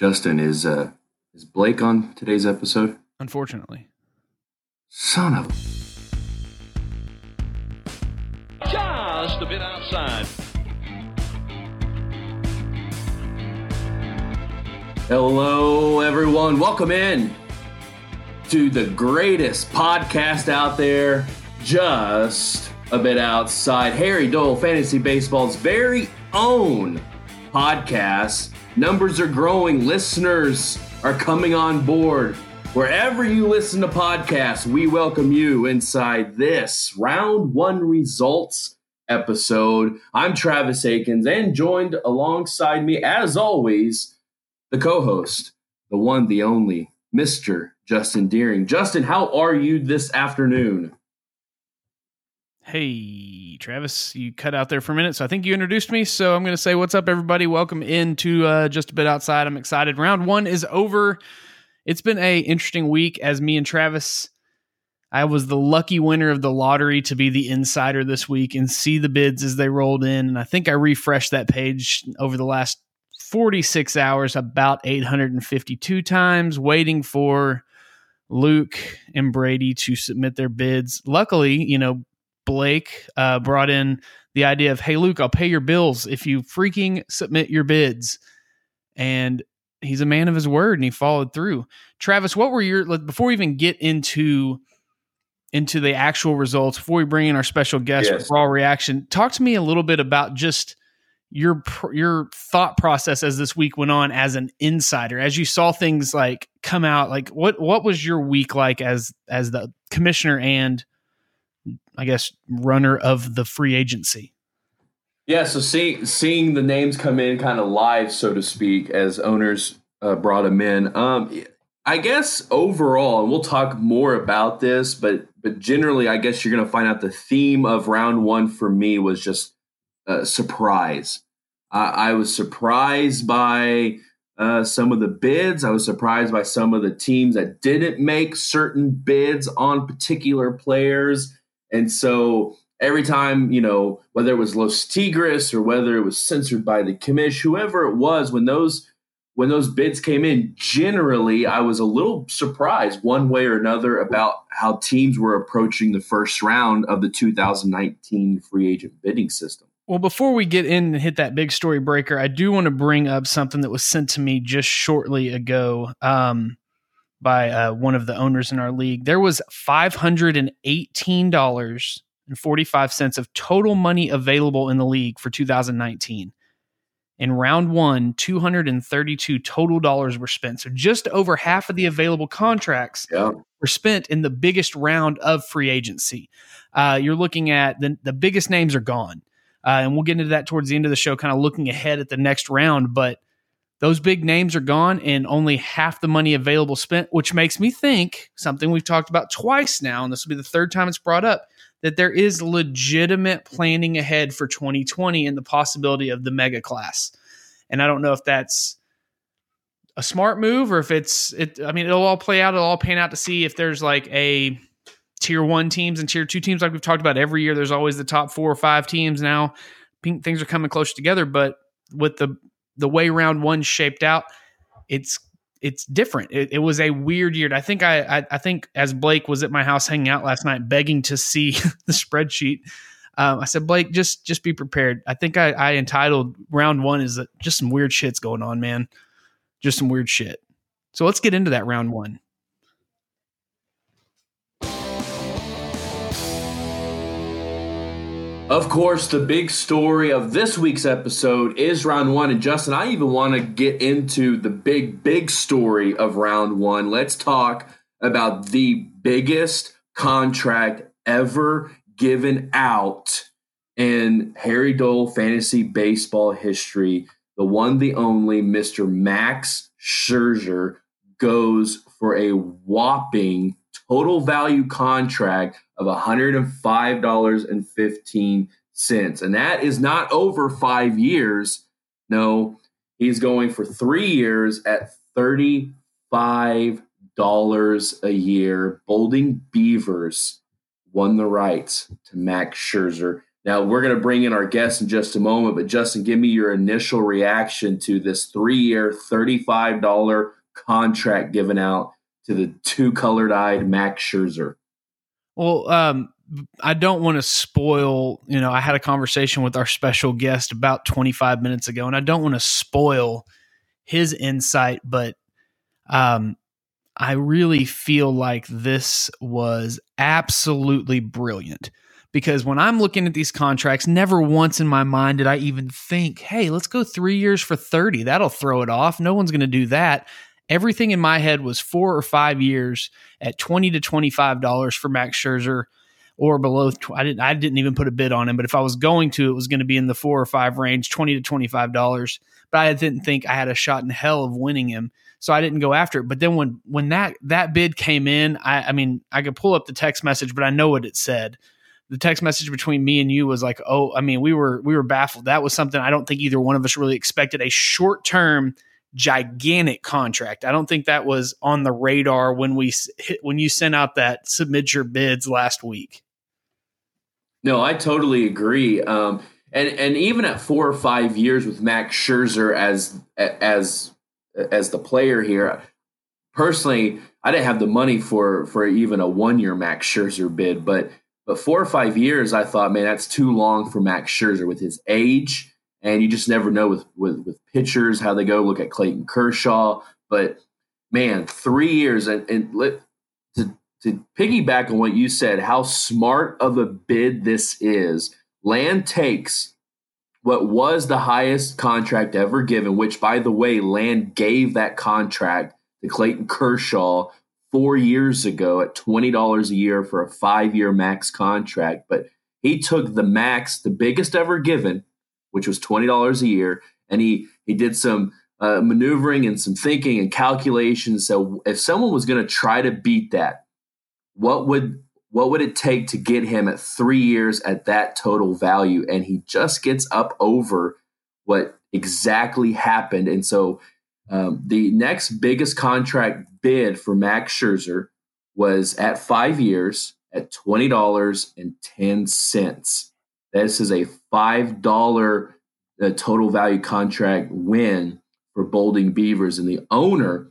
Justin, is uh is Blake on today's episode? Unfortunately. Son of Just a bit outside. Hello everyone. Welcome in to the greatest podcast out there, just a bit outside. Harry Dole Fantasy Baseball's very own podcast. Numbers are growing, listeners are coming on board. Wherever you listen to podcasts, we welcome you inside this round one results episode. I'm Travis Akins, and joined alongside me, as always, the co host, the one, the only, Mr. Justin Deering. Justin, how are you this afternoon? Hey, Travis, you cut out there for a minute, so I think you introduced me. So I'm going to say, What's up, everybody? Welcome into uh, Just a Bit Outside. I'm excited. Round one is over. It's been a interesting week as me and Travis. I was the lucky winner of the lottery to be the insider this week and see the bids as they rolled in. And I think I refreshed that page over the last 46 hours about 852 times, waiting for Luke and Brady to submit their bids. Luckily, you know, Blake uh, brought in the idea of, hey, Luke, I'll pay your bills if you freaking submit your bids. And he's a man of his word and he followed through. Travis, what were your, before we even get into, into the actual results, before we bring in our special guest Yes. for raw reaction, talk to me a little bit about just your your thought process as this week went on as an insider as you saw things like come out like what what was your week like as as the commissioner and i guess runner of the free agency Yeah, so seeing seeing the names come in kind of live, so to speak, as owners uh, brought them in. Um, I guess overall, and we'll talk more about this, but but generally, I guess you're going to find out the theme of round one for me was just uh, surprise. I I was surprised by uh, some of the bids. I was surprised by some of the teams that didn't make certain bids on particular players, and so every time, you know, whether it was Los Tigres or whether it was censored by the commish, whoever it was, when those when those bids came in, generally I was a little surprised one way or another about how teams were approaching the first round of the 2019 free agent bidding system. well before we get in and hit that big story breaker i do want to bring up something that was sent to me just shortly ago um, by uh, one of the owners in our league there was $518.45 of total money available in the league for 2019 in round one 232 total dollars were spent so just over half of the available contracts Yeah. were spent in the biggest round of free agency. Uh, you're looking at the, the biggest names are gone. Uh, and we'll get into that towards the end of the show, kind of looking ahead at the next round. But those big names are gone and only half the money available spent, which makes me think something we've talked about twice now, and this will be the third time it's brought up that there is legitimate planning ahead for 2020 and the possibility of the mega class. And I don't know if that's a smart move or if it's it I mean it'll all play out it'll all pan out to see if there's like a tier 1 teams and tier 2 teams like we've talked about every year there's always the top 4 or 5 teams now things are coming closer together but with the the way round 1 shaped out it's it's different it, it was a weird year I think I, I I think as Blake was at my house hanging out last night begging to see the spreadsheet um, I said, Blake, just just be prepared. I think I, I entitled round one is just some weird shit's going on, man. Just some weird shit. So let's get into that round one. Of course, the big story of this week's episode is round one. And Justin, I even want to get into the big, big story of round one. Let's talk about the biggest contract ever given out in Harry Dole fantasy baseball history. The one, the only, Mr. Max Scherzer goes for a whopping total value contract of $105.15. And that is not over five years. No, he's going for three years at $35 a year. Bolding Beavers won the rights to Max Scherzer. Now we're going to bring in our guest in just a moment, but Justin, give me your initial reaction to this three-year, thirty-five dollar contract given out to the two colored-eyed Max Scherzer. Well, um, I don't want to spoil. You know, I had a conversation with our special guest about 25 minutes ago, and I don't want to spoil his insight, but um, I really feel like this was absolutely brilliant because when I'm looking at these contracts, never once in my mind did I even think, hey, let's go three years for 30. That'll throw it off. No one's going to do that. Everything in my head was four or five years at 20 to $25 for Max Scherzer or below. I didn't, I didn't even put a bid on him, but if I was going to, it was going to be in the four or five range, 20 to $25. But I didn't think I had a shot in hell of winning him so I didn't go after it. But then when when that that bid came in, I, I mean, I could pull up the text message, but I know what it said. The text message between me and you was like, "Oh, I mean, we were we were baffled. That was something I don't think either one of us really expected. A short term, gigantic contract. I don't think that was on the radar when we hit, when you sent out that submit your bids last week." No, I totally agree. Um, and and even at four or five years with Max Scherzer as as as the player here. Personally, I didn't have the money for for even a one year Max Scherzer bid, but but four or five years, I thought, man, that's too long for Max Scherzer with his age, and you just never know with with with pitchers how they go. Look at Clayton Kershaw, but man, three years and, and let, to to piggyback on what you said, how smart of a bid this is. Land takes what was the highest contract ever given, which, by the way, Land gave that contract to Clayton Kershaw four years ago at $20 a year for a five year max contract. But he took the max, the biggest ever given, which was $20 a year, and he, he did some uh, maneuvering and some thinking and calculations. So if someone was going to try to beat that, what would what would it take to get him at three years at that total value? And he just gets up over what exactly happened. And so um, the next biggest contract bid for Max Scherzer was at five years at $20.10. This is a $5 uh, total value contract win for Bolding Beavers. And the owner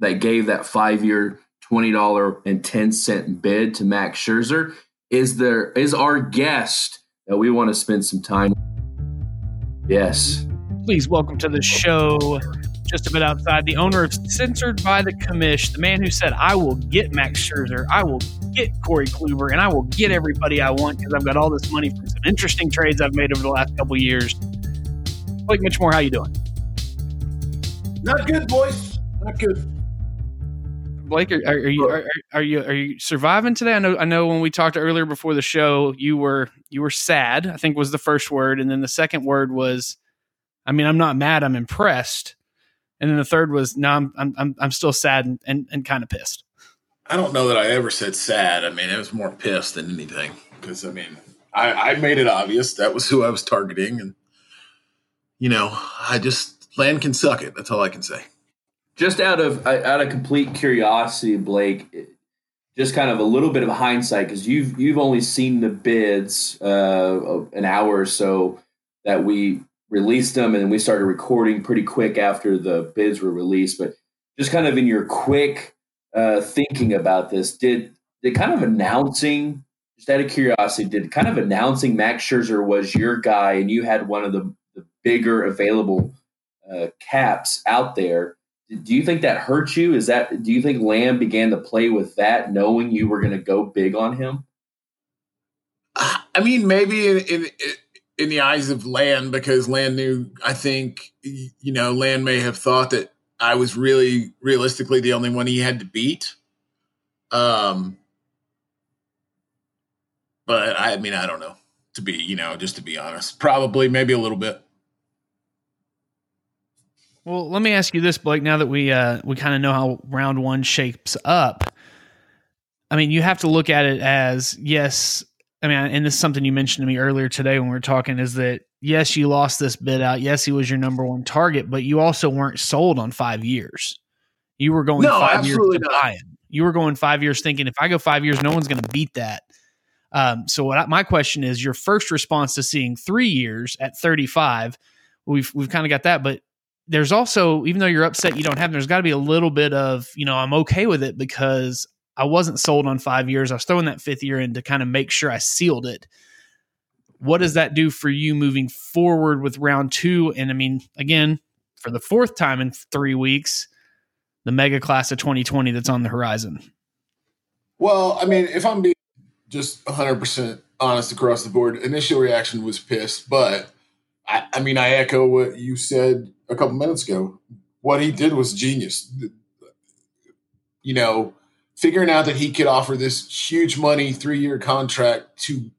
that gave that five year $20.10 bid to Max Scherzer is there is our guest that we want to spend some time Yes. Please welcome to the show just a bit outside the owner of Censored by the Commish, the man who said, I will get Max Scherzer, I will get Corey Kluber, and I will get everybody I want because I've got all this money from some interesting trades I've made over the last couple years. Blake Mitchmore, how you doing? Not good, boys. Not good. Blake, are, are you are, are, you are you surviving today? I know I know when we talked earlier before the show, you were you were sad. I think was the first word, and then the second word was, I mean, I'm not mad, I'm impressed, and then the third was, no, I'm I'm I'm still sad and and, and kind of pissed. I don't know that I ever said sad. I mean, it was more pissed than anything because I mean, I, I made it obvious that was who I was targeting, and you know, I just land can suck it. That's all I can say just out of out of complete curiosity, Blake, just kind of a little bit of hindsight because you've you've only seen the bids uh, an hour or so that we released them, and we started recording pretty quick after the bids were released. But just kind of in your quick uh, thinking about this, did did kind of announcing just out of curiosity, did kind of announcing Max Scherzer was your guy, and you had one of the, the bigger available uh, caps out there do you think that hurt you? Is that do you think Lamb began to play with that, knowing you were going to go big on him? I mean, maybe in, in, in the eyes of Land, because Land knew. I think you know, Land may have thought that I was really realistically the only one he had to beat. Um, but I mean, I don't know. To be, you know, just to be honest, probably maybe a little bit. Well, let me ask you this, Blake. Now that we uh, we kind of know how round one shapes up, I mean, you have to look at it as yes. I mean, and this is something you mentioned to me earlier today when we were talking is that yes, you lost this bid out. Yes, he was your number one target, but you also weren't sold on five years. You were going no, five years to not. buy him. You were going five years thinking if I go five years, no one's going to beat that. Um, so what I, my question is, your first response to seeing three years at 35, we've we've kind of got that, but there's also even though you're upset you don't have, there's got to be a little bit of you know I'm okay with it because I wasn't sold on five years. I was throwing that fifth year in to kind of make sure I sealed it. What does that do for you moving forward with round two? And I mean, again, for the fourth time in three weeks, the mega class of 2020 that's on the horizon. Well, I mean, if I'm being just 100% honest across the board, initial reaction was pissed, but I, I mean, I echo what you said a couple minutes ago. What he did was genius. You know, figuring out that he could offer this huge money three year contract to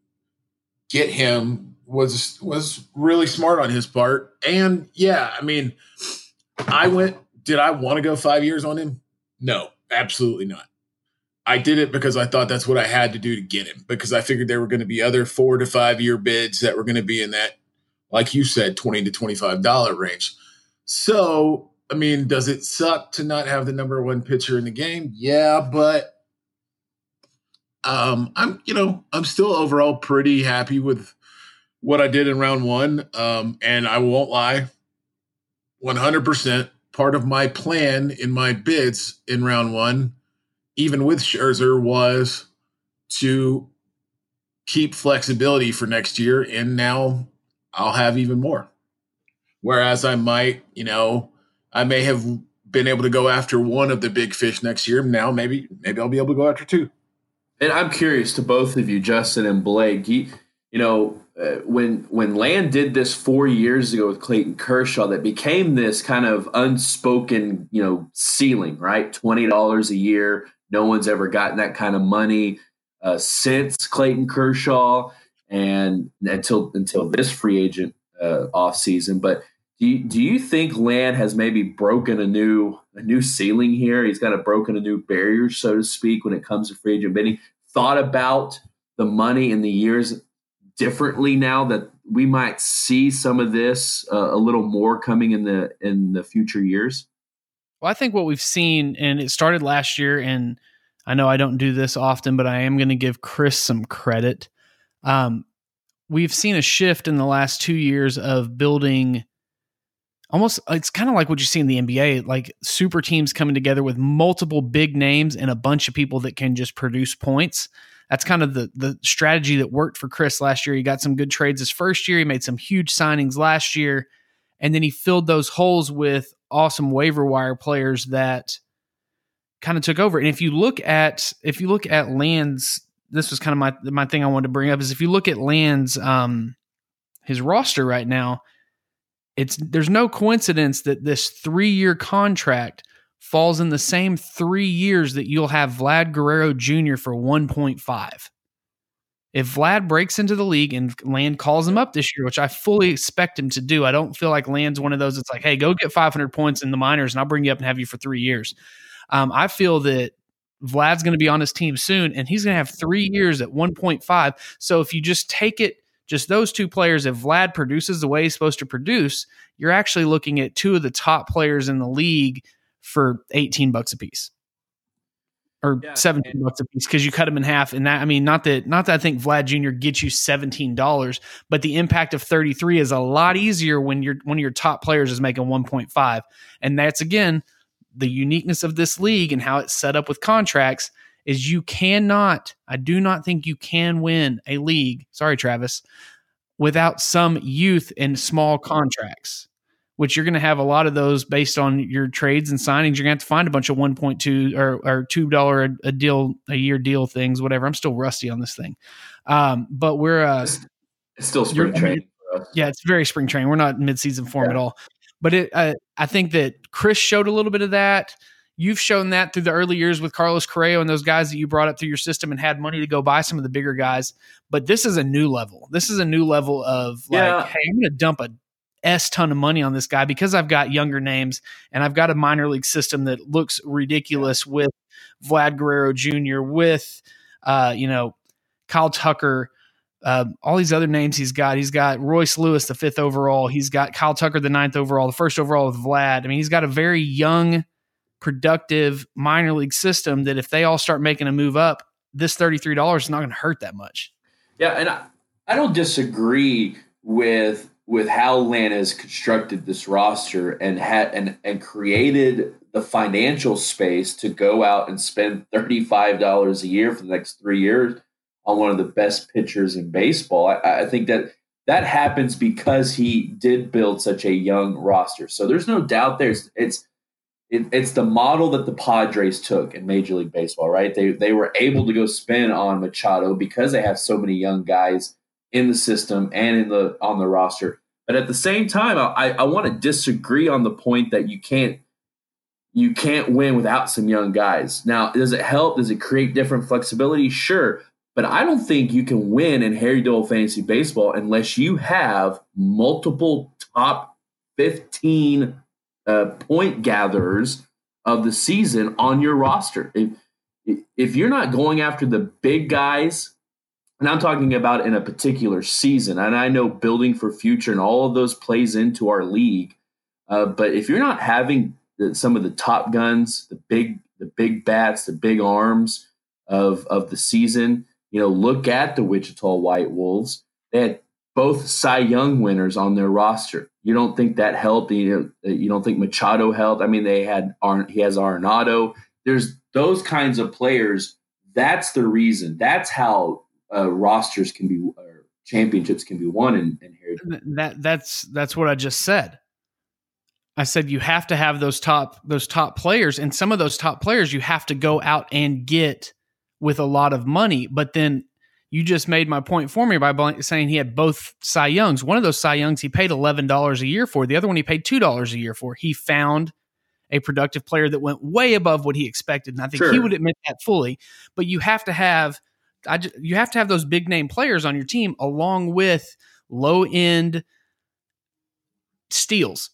get him was was really smart on his part. And yeah, I mean, I went. Did I want to go five years on him? No, absolutely not. I did it because I thought that's what I had to do to get him. Because I figured there were going to be other four to five year bids that were going to be in that, like you said, twenty to twenty five dollar range. So I mean, does it suck to not have the number one pitcher in the game? Yeah, but um, I'm you know I'm still overall pretty happy with what I did in round one. Um, and I won't lie, 100% part of my plan in my bids in round one, even with Scherzer, was to keep flexibility for next year. And now I'll have even more. Whereas I might, you know, I may have been able to go after one of the big fish next year. Now maybe maybe I'll be able to go after two. And I'm curious to both of you, Justin and Blake. You, you know, uh, when when Land did this four years ago with Clayton Kershaw, that became this kind of unspoken, you know, ceiling, right? Twenty dollars a year. No one's ever gotten that kind of money uh, since Clayton Kershaw, and until until this free agent uh, off season. But do you, do you think Land has maybe broken a new a new ceiling here? He's kind of broken a new barrier, so to speak, when it comes to free agent bidding. Thought about the money in the years differently now that we might see some of this uh, a little more coming in the in the future years? Well, I think what we've seen, and it started last year, and I know I don't do this often, but I am going to give Chris some credit. Um, we've seen a shift in the last two years of building almost it's kind of like what you see in the NBA, like super teams coming together with multiple big names and a bunch of people that can just produce points. That's kind of the the strategy that worked for Chris last year. He got some good trades his first year. He made some huge signings last year, and then he filled those holes with awesome waiver wire players that kind of took over. And if you look at if you look at Land's, this was kind of my my thing I wanted to bring up is if you look at Land's um his roster right now it's there's no coincidence that this three year contract falls in the same three years that you'll have Vlad Guerrero Jr. for 1.5. If Vlad breaks into the league and Land calls him up this year, which I fully expect him to do, I don't feel like Land's one of those that's like, hey, go get 500 points in the minors and I'll bring you up and have you for three years. Um, I feel that Vlad's going to be on his team soon and he's going to have three years at 1.5. So if you just take it just those two players, if Vlad produces the way he's supposed to produce, you're actually looking at two of the top players in the league for 18 bucks a piece or yeah, 17 and, bucks a piece because you cut them in half. And that, I mean, not that, not that I think Vlad Jr. gets you $17, but the impact of 33 is a lot easier when you're, one of your top players is making 1.5. And that's again, the uniqueness of this league and how it's set up with contracts is you cannot, I do not think you can win a league, sorry, Travis, without some youth and small contracts, which you're going to have a lot of those based on your trades and signings. You're going to have to find a bunch of 1.2 or, or $2 a deal, a year deal things, whatever. I'm still rusty on this thing. Um, but we're, uh, it's still spring training. Yeah, it's very spring training. We're not midseason form yeah. at all. But it, uh, I think that Chris showed a little bit of that. You've shown that through the early years with Carlos Correa and those guys that you brought up through your system and had money to go buy some of the bigger guys. But this is a new level. This is a new level of like, yeah. hey, I'm going to dump a S ton of money on this guy because I've got younger names and I've got a minor league system that looks ridiculous with Vlad Guerrero Jr., with, uh, you know, Kyle Tucker, uh, all these other names he's got. He's got Royce Lewis, the fifth overall. He's got Kyle Tucker, the ninth overall, the first overall with Vlad. I mean, he's got a very young productive minor league system that if they all start making a move up, this $33 is not going to hurt that much. Yeah, and I, I don't disagree with with how Lan has constructed this roster and had and and created the financial space to go out and spend thirty five dollars a year for the next three years on one of the best pitchers in baseball. I, I think that that happens because he did build such a young roster. So there's no doubt there's it's it, it's the model that the Padres took in Major League Baseball, right? They they were able to go spin on Machado because they have so many young guys in the system and in the on the roster. But at the same time, I, I want to disagree on the point that you can't you can't win without some young guys. Now, does it help? Does it create different flexibility? Sure. But I don't think you can win in Harry Dole Fantasy Baseball unless you have multiple top 15 uh, point gatherers of the season on your roster. If, if you're not going after the big guys, and I'm talking about in a particular season, and I know building for future and all of those plays into our league. Uh, but if you're not having the, some of the top guns, the big, the big bats, the big arms of of the season, you know, look at the Wichita White Wolves. They had both Cy Young winners on their roster. You don't think that helped? You, know, you don't think Machado helped? I mean, they had he has Arenado. There's those kinds of players. That's the reason. That's how uh, rosters can be or championships can be won in, in. That that's that's what I just said. I said you have to have those top those top players, and some of those top players you have to go out and get with a lot of money. But then you just made my point for me by saying he had both Cy Youngs. One of those Cy Youngs he paid eleven dollars a year for. The other one he paid two dollars a year for. He found a productive player that went way above what he expected, and I think sure. he would admit that fully. But you have to have, I just, you have to have those big name players on your team along with low end steals.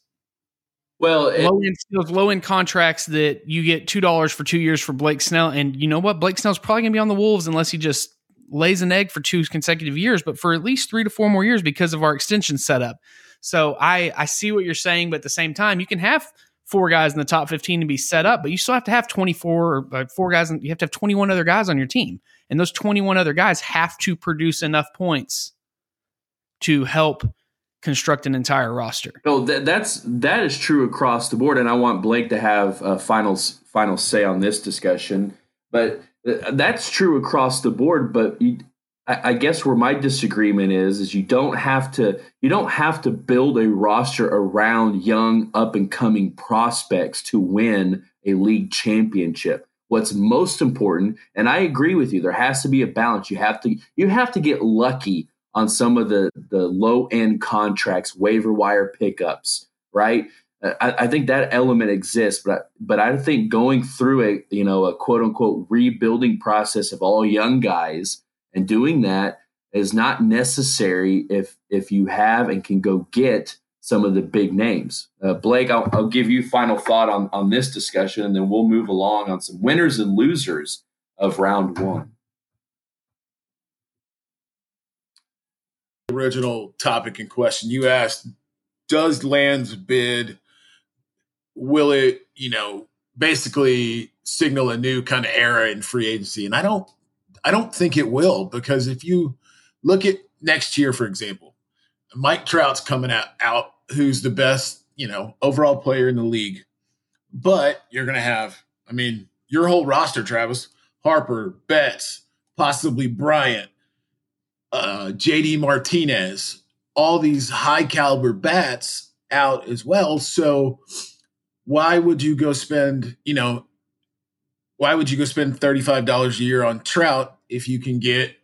Well, it, low end steals, low end contracts that you get two dollars for two years for Blake Snell, and you know what? Blake Snell's probably gonna be on the Wolves unless he just lays an egg for two consecutive years, but for at least three to four more years because of our extension setup. So I I see what you're saying, but at the same time, you can have four guys in the top 15 to be set up, but you still have to have 24 or uh, four guys, you have to have 21 other guys on your team, and those 21 other guys have to produce enough points to help construct an entire roster. No, that, that's that is true across the board, and I want Blake to have a final final say on this discussion, but Uh, that's true across the board, but you, I, I guess where my disagreement is is you don't have to you don't have to build a roster around young up and coming prospects to win a league championship. What's most important, and I agree with you, there has to be a balance. You have to you have to get lucky on some of the the low end contracts, waiver wire pickups, right? I, I, think that element exists, but but I think going through a you know a quote unquote rebuilding process of all young guys and doing that is not necessary if if you have and can go get some of the big names. Uh, Blake, I'll, I'll give you final thought on on this discussion, and then we'll move along on some winners and losers of round one. Original topic in question. You asked, does Land's bid will it, you know, basically signal a new kind of era in free agency? And I don't I don't think it will because if you look at next year, for example, Mike Trout's coming out, out who's the best, you know, overall player in the league. But you're gonna have, I mean, your whole roster, Travis, Harper, Betts, possibly Bryant, uh, JD Martinez, all these high caliber bats out as well. So why would you go spend, you know, why would you go spend $35 a year on Trout if you can get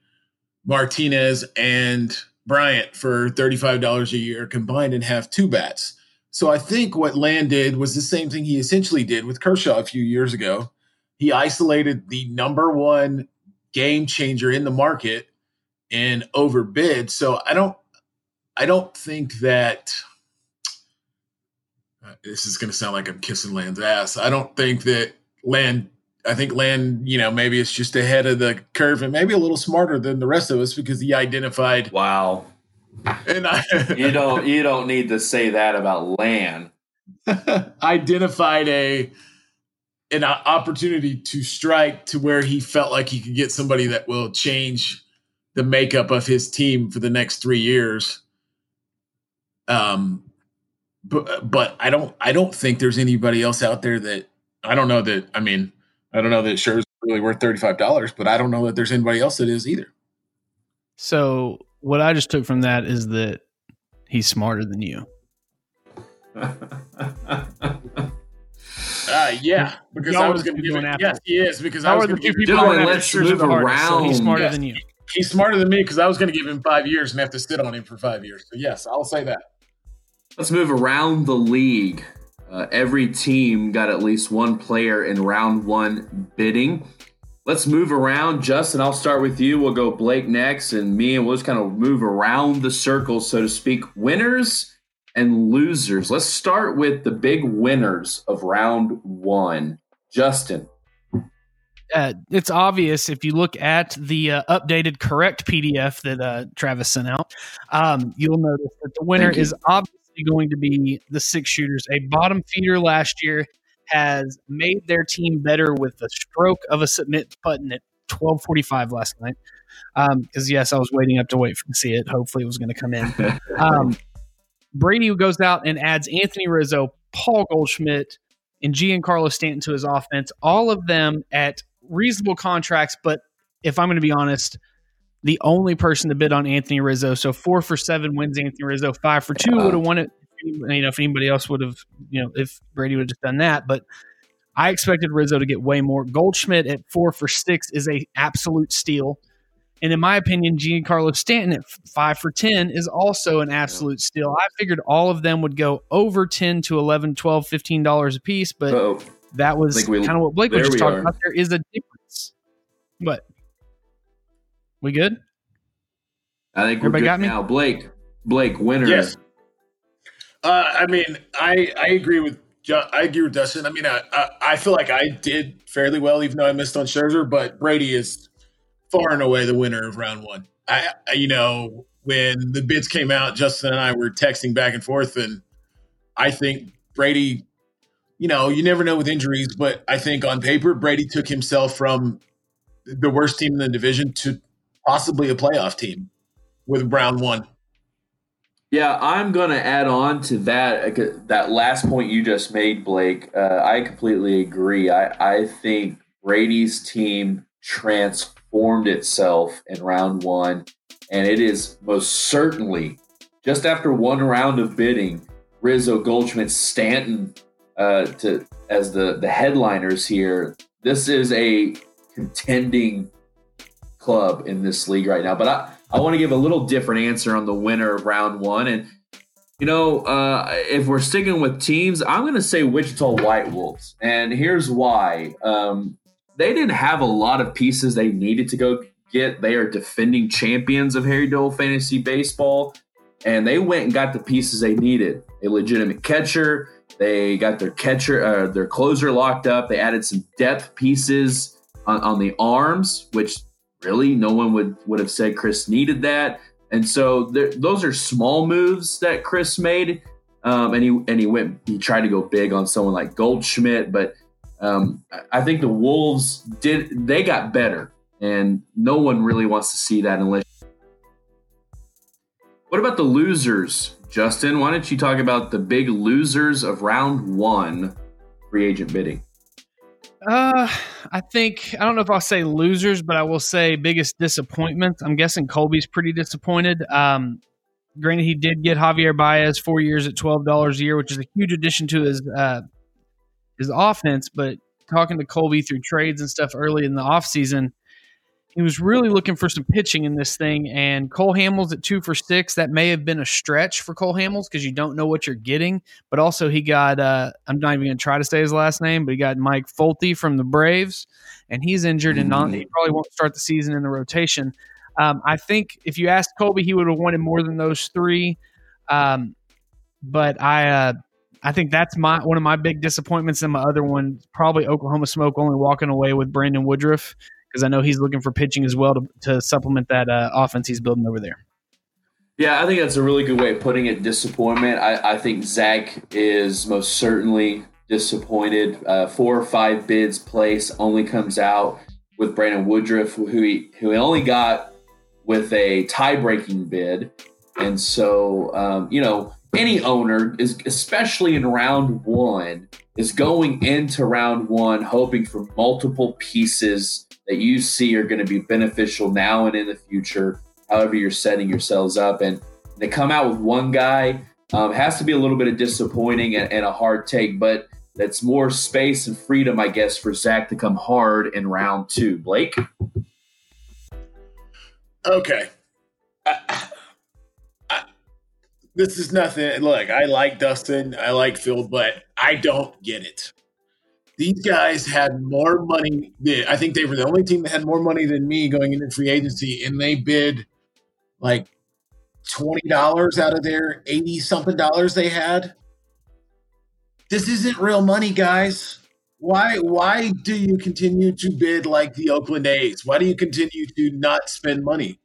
Martinez and Bryant for $35 a year combined and have two bats? So I think what Lan did was the same thing he essentially did with Kershaw a few years ago. He isolated the number one game changer in the market and overbid. So I don't I don't think that this is going to sound like I'm kissing Land's ass. I don't think that Land. I think Land, you know, maybe it's just ahead of the curve and maybe a little smarter than the rest of us because he identified. Wow. And I, you don't you don't need to say that about Lan. identified a an opportunity to strike to where he felt like he could get somebody that will change the makeup of his team for the next three years. Um, but but I don't I don't think there's anybody else out there that I don't know that I mean I don't know that Scherzer really worth thirty five dollars, but I don't know that there's anybody else that is either. So what I just took from that is that he's smarter than you. Uh, yeah, because Y'all I was going to two give going it. Yes, he is because I was the going to two give people Gentlemen, going let's move the hardest, so he's smarter Yes. than you. He's smarter than me because I was going to give him five years and have to sit on him for five years. So yes, I'll say that. Let's move around the league. Uh, every team got at least one player in round one bidding. Let's move around. Justin, I'll start with you. We'll go Blake next, and me, and we'll just kind of move around the circle, so to speak. Winners and losers. Let's start with the big winners of round one. Justin. uh, it's obvious if you look at the uh, updated correct PDF that uh, Travis sent out, um, you'll notice that the winner is obviously going to be the six shooters. A bottom feeder last year has made their team better with the stroke of a submit button at 12:45 last night. Because yes, I was waiting up to wait for to see it. Hopefully, it was going to come in. Um, Brady goes out and adds Anthony Rizzo, Paul Goldschmidt, and Giancarlo Stanton to his offense. All of them at reasonable contracts, but if I'm going to be honest, the only person to bid on Anthony Rizzo. So four for seven wins Anthony Rizzo. Five for two would have won it. You know, if anybody else would have, you know, if Brady would have just done that, but I expected Rizzo to get way more. Goldschmidt at four for six is a absolute steal. And in my opinion, Giancarlo Stanton at five for 10 is also an absolute steal. I figured all of them would go over 10 to 11, 12, 15 dollars a piece, but Oh, that was kind of what Blake was just talking are. about. There is a difference. But we good? I think we're Everybody good got me? now. Blake. Blake, winner. Yes. Uh, I mean, I I agree with Ju- I agree with Dustin. I mean, I, I I feel like I did fairly well, even though I missed on Scherzer. But Brady is far and away the winner of round one. I, I you know when the bids came out, Justin and I were texting back and forth, and I think Brady. You know, you never know with injuries, but I think on paper, Brady took himself from the worst team in the division to possibly a playoff team with round one. Yeah, I'm going to add on to that uh, that last point you just made, Blake. Uh, I completely agree. I, I think Brady's team transformed itself in round one, and it is most certainly just after one round of bidding, Rizzo, Goldschmidt, Stanton uh, to as the the headliners here. This is a contending club in this league right now, but I. I want to give a little different answer on the winner of round one. And, you know, uh, if we're sticking with teams, I'm going to say Wichita White Wolves. And here's why. Um, they didn't have a lot of pieces they needed to go get. They are defending champions of Harry Dole Fantasy Baseball. And they went and got the pieces they needed a legitimate catcher. They got their catcher, uh, their closer locked up. They added some depth pieces on, on the arms, which really no one would would have said Chris needed that. And so there, those are small moves that Chris made. Um, and he and he went he tried to go big on someone like Goldschmidt, but um, I- think the Wolves did they got better, and no one really wants to see that unless. What about the losers, Justin? Why don't you talk about the big losers of round one, free agent bidding? Uh, I think I don't know if I'll say losers, but I will say biggest disappointment. I'm guessing Colby's pretty disappointed. Um, granted, he did get Javier Baez four years at twelve dollars a year, which is a huge addition to his uh, his offense. But talking to Colby through trades and stuff early in the offseason, he was really looking for some pitching in this thing. And Cole Hamels at two for six, that may have been a stretch for Cole Hamels because you don't know what you're getting. But also, he got, uh, I'm not even going to try to say his last name, but he got Mike Folty from the Braves, and he's injured and not, he probably won't start the season in the rotation. Um, I think if you asked Colby, he would have wanted more than those three. Um, but I, uh, I think that's my one of my big disappointments, and my other one probably Oklahoma Smoke only walking away with Brandon Woodruff because I know he's looking for pitching as well to, to supplement that uh, offense he's building over there. Yeah, I think that's a really good way of putting it. Disappointment. I, I think Zach is most certainly disappointed. Uh, four or five bids place only comes out with Brandon Woodruff, who he who he only got with a tie breaking bid. And so, um, you know, any owner is, especially in round one, is going into round one hoping for multiple pieces that you see are going to be beneficial now and in the future, however you're setting yourselves up. And they come out with one guy um, has to be a little bit of disappointing and, and a hard take, but that's more space and freedom, I guess, for Zach to come hard in round two. Blake? Okay. This is nothing. Look, I like Dustin. I like Phil, but I don't get it. These guys had more money. I think they were the only team that had more money than me going into free agency, and they bid like twenty dollars out of their eighty something dollars they had. This isn't real money, guys. Why why do you continue to bid like the Oakland A's? Why do you continue to not spend money?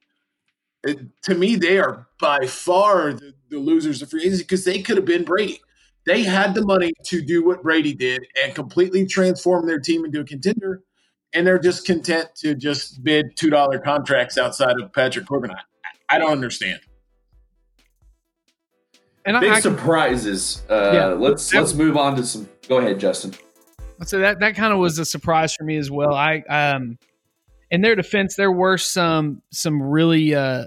It, to me, they are by far the, the losers of free agency because they could have been Brady. They had the money to do what Brady did and completely transform their team into a contender, and they're just content to just bid two dollar contracts outside of Patrick Corbin. I, I don't understand. And big I, surprises. Uh, yeah, let's let's move on to some. Go ahead, Justin. So that that kind of was a surprise for me as well. I um, in their defense, there were some some really uh,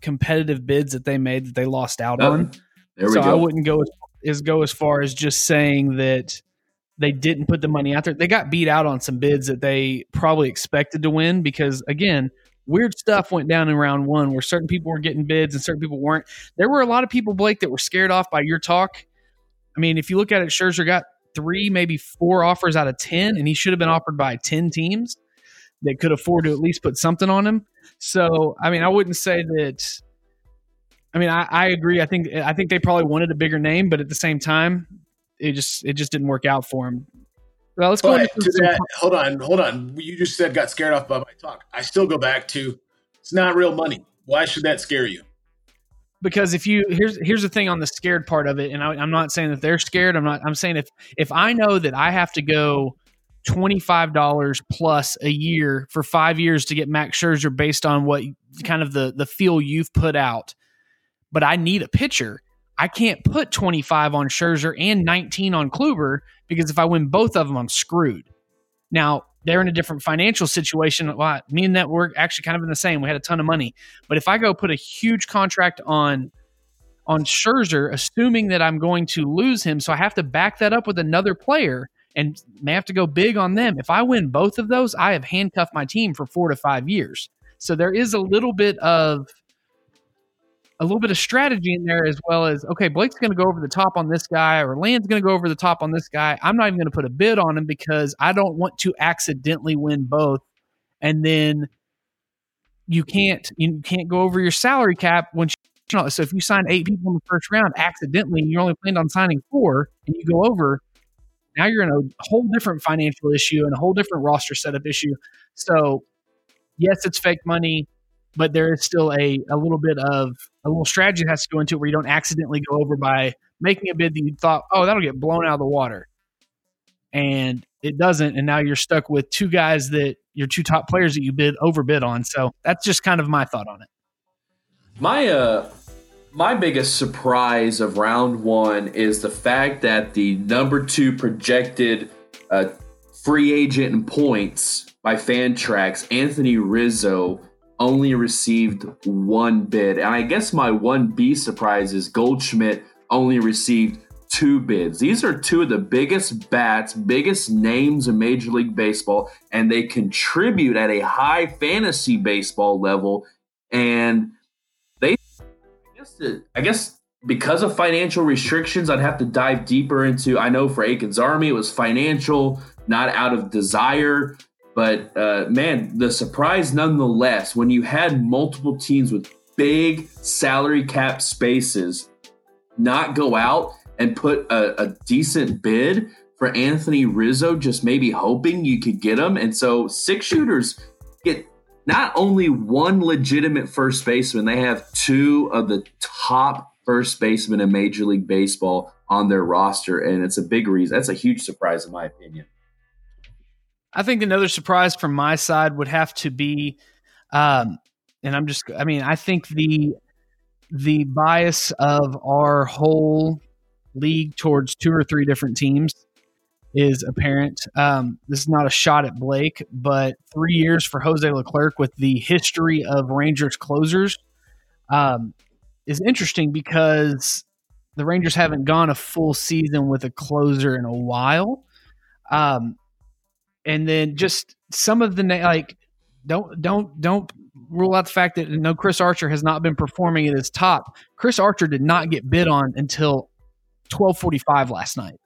competitive bids that they made that they lost out on. There we so go. I wouldn't go as, as go as far as just saying that they didn't put the money out there. They got beat out on some bids that they probably expected to win because again, weird stuff went down in round one where certain people were getting bids and certain people weren't. There were a lot of people, Blake, that were scared off by your talk. I mean, if you look at it, Scherzer got three, maybe four offers out of 10, and he should have been offered by 10 teams that could afford to at least put something on him. So, I mean, I wouldn't say that. I mean, I, I agree. I think I think they probably wanted a bigger name, but at the same time, it just it just didn't work out for him. Well, let's but go. To that, hold on, hold on. You just said got scared off by my talk. I still go back to it's not real money. Why should that scare you? Because if you here's here's the thing on the scared part of it, and I, I'm not saying that they're scared. I'm not. I'm saying if if I know that I have to go twenty five dollars plus a year for five years to get Max Scherzer based on what kind of the the feel you've put out, but I need a pitcher. I can't put 25 on Scherzer and 19 on Kluber because if I win both of them, I'm screwed. Now, they're in a different financial situation. Well, me and that were actually kind of in the same. We had a ton of money. But if I go put a huge contract on on Scherzer, assuming that I'm going to lose him, so I have to back that up with another player and may have to go big on them. If I win both of those, I have handcuffed my team for four to five years. So there is a little bit of a little bit of strategy in there as well as okay, Blake's going to go over the top on this guy or Land's going to go over the top on this guy. I'm not even going to put a bid on him because I don't want to accidentally win both, and then you can't you can't go over your salary cap when. So if you sign eight people in the first round accidentally, and you only planned on signing four, and you go over, now you're in a whole different financial issue and a whole different roster setup issue. So, yes, it's fake money but there is still a, a little bit of a little strategy that has to go into it where you don't accidentally go over by making a bid that you thought, oh, that'll get blown out of the water. And it doesn't. And now you're stuck with two guys that your two top players that you bid overbid on. So that's just kind of my thought on it. My uh my biggest surprise of round one is the fact that the number two projected uh, free agent in points by Fantrax, Anthony Rizzo, only received one bid. And I guess my one B surprise is Goldschmidt only received two bids. These are two of the biggest bats, biggest names in Major League Baseball, and they contribute at a high fantasy baseball level. And they, I guess, I guess because of financial restrictions, I'd have to dive deeper into. I know for Aiken's Army, it was financial, not out of desire. But uh, man, the surprise nonetheless, when you had multiple teams with big salary cap spaces not go out and put a, a decent bid for Anthony Rizzo, just maybe hoping you could get him. And so six shooters get not only one legitimate first baseman, they have two of the top first basemen in Major League Baseball on their roster. And it's a big reason. That's a huge surprise, in my opinion. I think another surprise from my side would have to be um, and I'm just, I mean, I think the the bias of our whole league towards two or three different teams is apparent. Um, this is not a shot at Blake, but three years for Jose Leclerc with the history of Rangers closers um, is interesting because the Rangers haven't gone a full season with a closer in a while. Um, and then just some of the like don't don't don't rule out the fact that no Chris Archer has not been performing at his top. Chris Archer did not get bid on until 12:45 last night.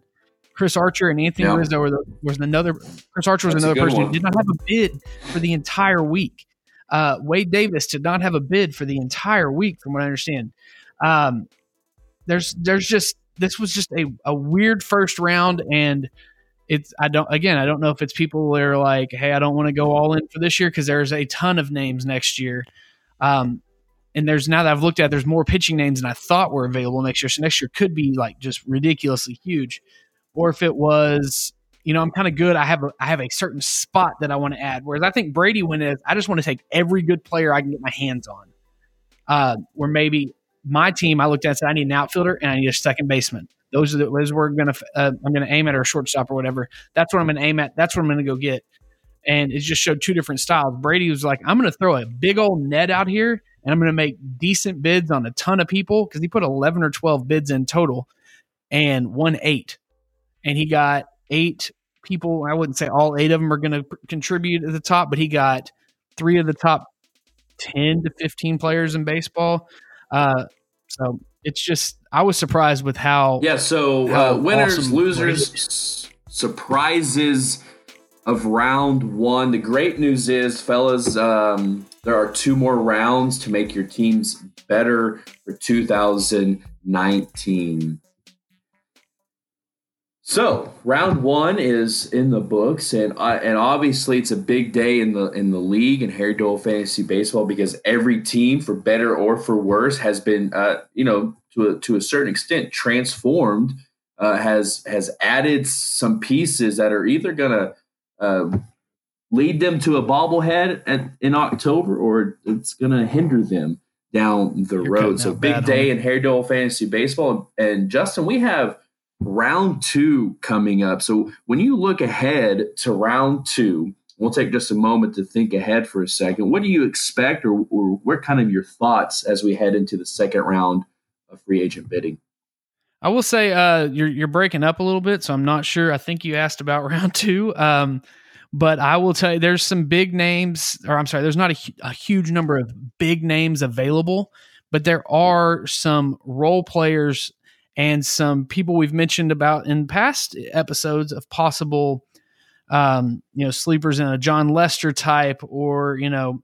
Chris Archer and Anthony yeah. Rizzo the, was another. Chris Archer was That's another person one. who did not have a bid for the entire week. Uh, Wade Davis did not have a bid for the entire week, from what I understand. Um, there's there's just this was just a, a weird first round, and it's I don't again I don't know if it's people that are like, hey, I don't want to go all in for this year because there's a ton of names next year. Um, and there's now that I've looked at, there's more pitching names than I thought were available next year. So next year could be like just ridiculously huge or if it was you know, I'm kind of good. I have a I have a certain spot that I want to add. Whereas I think Brady went is I just want to take every good player I can get my hands on. Uh, where maybe my team I looked at and said I need an outfielder and I need a second baseman. Those are the those we're gonna uh, I'm gonna aim at or shortstop or whatever. That's what I'm gonna aim at. That's what I'm gonna go get. And it just showed two different styles. Brady was like, I'm gonna throw a big old net out here and I'm gonna make decent bids on a ton of people because he put 11 or 12 bids in total and won eight and he got eight people. I wouldn't say all eight of them are to contribute at the top, but he got three of the top 10 to 15 players in baseball. Uh, so it's just, I was surprised with how. Yeah. So how uh, winners, awesome losers, s- surprises of round one. The great news is, fellas, um, there are two more rounds to make your teams better for 2019. So round one is in the books, and uh, and obviously it's a big day in the in the league and Harry Dole fantasy baseball because every team, for better or for worse, has been uh, you know to a, to a certain extent transformed, uh, has has added some pieces that are either gonna uh, lead them to a bobblehead at, in October or it's gonna hinder them down the You're road. So big day home. in Harry Dole fantasy baseball, and Justin, we have round two coming up. So when you look ahead to round two, we'll take just a moment to think ahead for a second. What do you expect, or, or what kind of your thoughts as we head into the second round free agent bidding? I will say uh, you're you're breaking up a little bit, so I'm not sure. I think you asked about round two, um, but I will tell you there's some big names, or I'm sorry, there's not a, a huge number of big names available, but there are some role players and some people we've mentioned about in past episodes of possible, um, you know, sleepers in a Jon Lester type, or you know,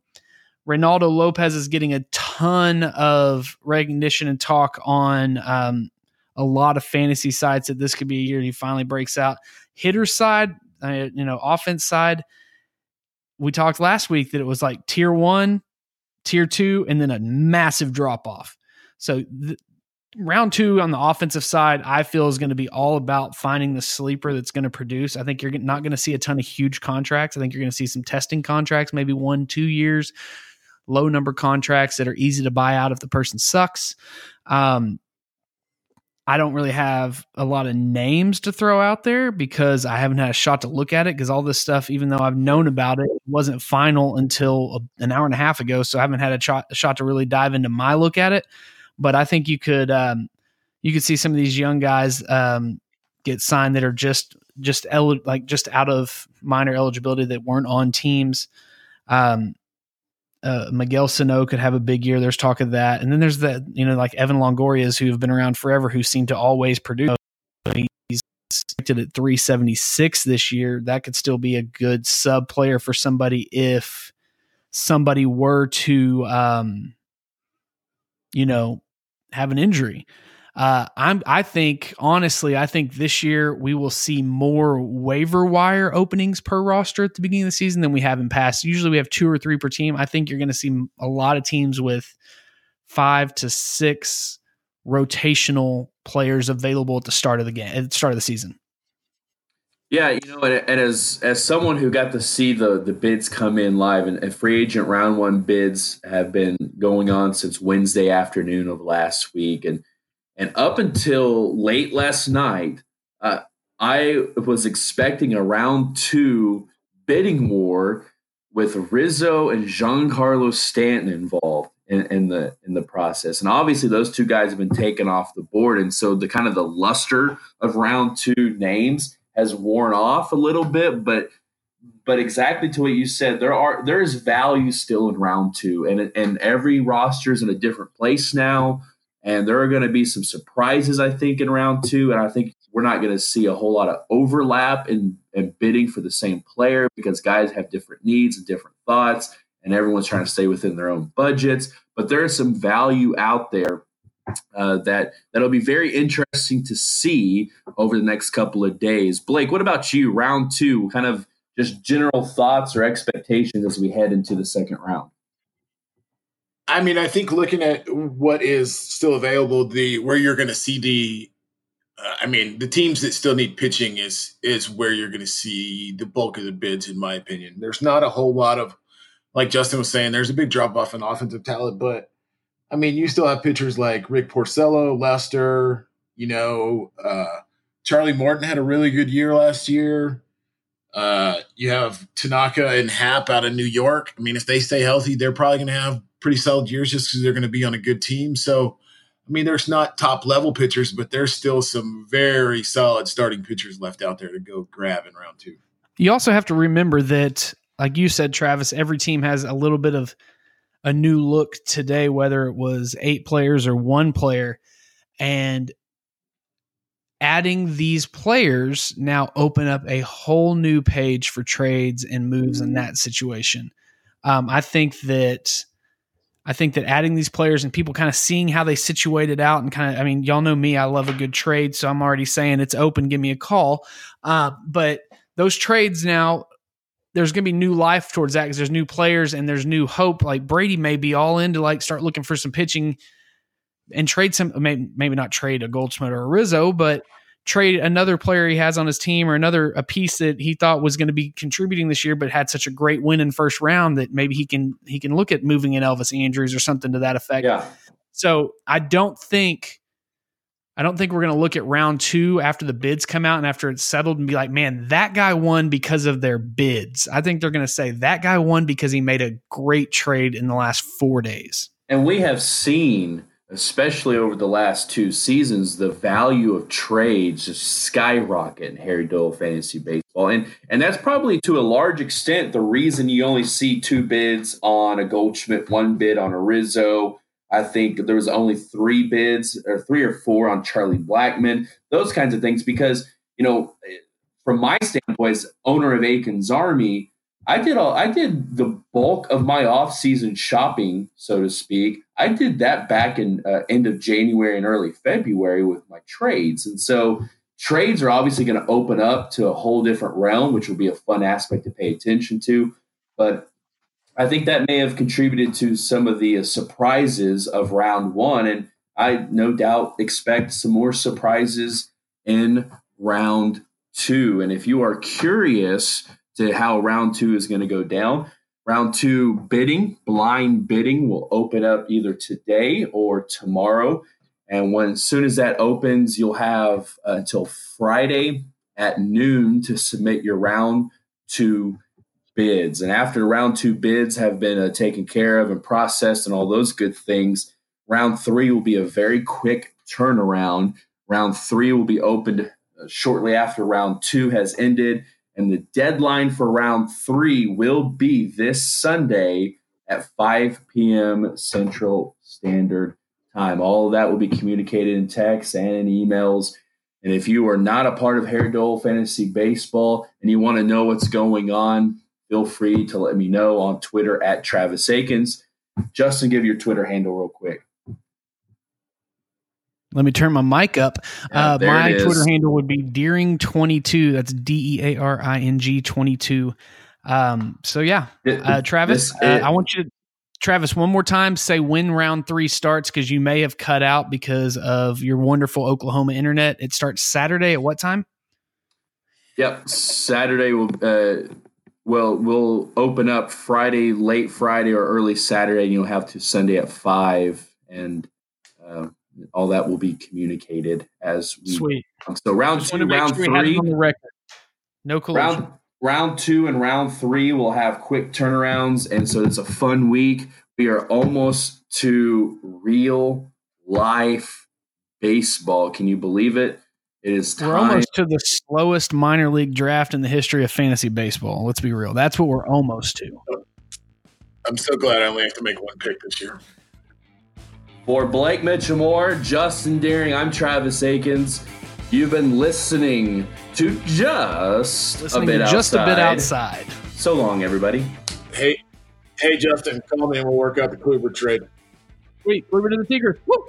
Reynaldo Lopez is getting a ton of recognition and talk on um, a lot of fantasy sites that this could be a year he finally breaks out. Hitter side, uh, you know, offense side. We talked last week that it was like tier one, tier two, and then a massive drop off. So th- round two on the offensive side, I feel is going to be all about finding the sleeper that's going to produce. I think you're not going to see a ton of huge contracts. I think you're going to see some testing contracts, maybe one, two years, low number contracts that are easy to buy out if the person sucks. Um, I don't really have a lot of names to throw out there because I haven't had a shot to look at it because all this stuff, even though I've known about it, wasn't final until an hour and a half ago. So I haven't had a shot, a shot to really dive into my look at it. But I think you could um, you could see some of these young guys um, get signed that are just just el- like just out of minor eligibility that weren't on teams. Um, uh, Miguel Sano could have a big year. There's talk of that, and then there's that you know like Evan Longoria's who have been around forever who seem to always produce. He's expected at 376 this year. That could still be a good sub player for somebody if somebody were to um, you know have an injury. Uh, I'm. I think honestly, I think this year we will see more waiver wire openings per roster at the beginning of the season than we have in past. Usually, we have two or three per team. I think you're going to see a lot of teams with five to six rotational players available at the start of the game, at the start of the season. Yeah, you know, and, and, as as someone who got to see the the bids come in live, and, and, free agent round one bids have been going on since Wednesday afternoon of last week, and and up until late last night, uh, I was expecting a round two bidding war with Rizzo and Giancarlo Stanton involved in, in, the in the process. And obviously those two guys have been taken off the board. And so the kind of the luster of round two names has worn off a little bit, but but exactly to what you said, there are there is value still in round two. And and every roster is in a different place now. And there are going to be some surprises, I think, in round two. And I think we're not going to see a whole lot of overlap in, in bidding for the same player because guys have different needs and different thoughts, and everyone's trying to stay within their own budgets. But there is some value out there uh, that that'll be very interesting to see over the next couple of days. Blake, what about you? Round two, kind of just general thoughts or expectations as we head into the second round. I mean, I think looking at what is still available, the where you're going to see the uh, I mean, the teams that still need pitching is is where you're going to see the bulk of the bids, in my opinion. There's not a whole lot of, like Justin was saying, there's a big drop off in offensive talent, but I mean, you still have pitchers like Rick Porcello, Lester. You know, uh, Charlie Morton had a really good year last year. Uh, you have Tanaka and Happ out of New York. I mean, if they stay healthy, they're probably going to have pretty solid years just because they're going to be on a good team. So I mean, there's not top level pitchers, but there's still some very solid starting pitchers left out there to go grab in round two. You also have to remember that, like you said, Travis, every team has a little bit of a new look today, whether it was eight players or one player. And adding these players now open up a whole new page for trades and moves in that situation. Um, I think that I think that adding these players and people kind of seeing how they situated out and kind of, I mean, y'all know me, I love a good trade. So I'm already saying it's open. Give me a call. Uh, but those trades now, there's going to be new life towards that because there's new players and there's new hope. Like Brady may be all in to like start looking for some pitching and trade some, maybe, maybe not trade a Goldschmidt or a Rizzo, but trade another player he has on his team or another a piece that he thought was going to be contributing this year but had such a great win in first round that maybe he can he can look at moving in Elvis Andrus or something to that effect. Yeah. So I don't think I don't think we're going to look at round 2 after the bids come out and after it's settled and be like, "Man, that guy won because of their bids." I think they're going to say that guy won because he made a great trade in the last 4 days. And we have seen especially over the last two seasons, the value of trades just skyrocket in Harry Dole fantasy baseball. And and that's probably to a large extent the reason you only see two bids on a Goldschmidt, one bid on a Rizzo. I think there was only three bids or three or four on Charlie Blackmon, those kinds of things, because, you know, from my standpoint as owner of Akins Army, I did all I did the bulk of my off-season shopping, so to speak. I did that back in uh, end of January and early February with my trades. And so trades are obviously going to open up to a whole different realm, which will be a fun aspect to pay attention to. But I think that may have contributed to some of the uh, surprises of round one. And I no doubt expect some more surprises in round two. And if you are curious, to how round two is going to go down. Round two bidding, blind bidding will open up either today or tomorrow. And when as soon as that opens, you'll have uh, until Friday at noon to submit your round two bids. And after round two bids have been uh, taken care of and processed and all those good things, round three will be a very quick turnaround. Round three will be opened uh, shortly after round two has ended and the deadline for round three will be this Sunday at 5 p.m. Central Standard Time. All of that will be communicated in text and in emails. And if you are not a part of Harry Dole Fantasy Baseball and you want to know what's going on, feel free to let me know on Twitter at Travis Akins. Justin, give your Twitter handle real quick. Let me turn my mic up. Uh, my Twitter handle would be Dearing22. That's D E A R I N G 22. Um, so, yeah, uh, Travis, uh, I want you to, Travis, one more time, say when round three starts because you may have cut out because of your wonderful Oklahoma internet. It starts Saturday at what time? Yep, Saturday will uh, will will open up Friday, late Friday or early Saturday, and you'll have to Sunday at five, and uh, all that will be communicated as we. Sweet. So round two, want round sure three, on the record. no collusion. Round, round two and round three will have quick turnarounds, and so it's a fun week. We are almost to real life baseball. Can you believe it? It is time. We're almost to the slowest minor league draft in the history of fantasy baseball. Let's be real. That's what we're almost to. I'm so glad I only have to make one pick this year. For Blake Mitchell Justin Dearing, I'm Travis Akins. You've been listening to just Listening a bit to just outside. a bit outside. So long, everybody. Hey, hey, Justin, call me and we'll work out the Kluber trade. Sweet. Kluber to the Tigers. Woo!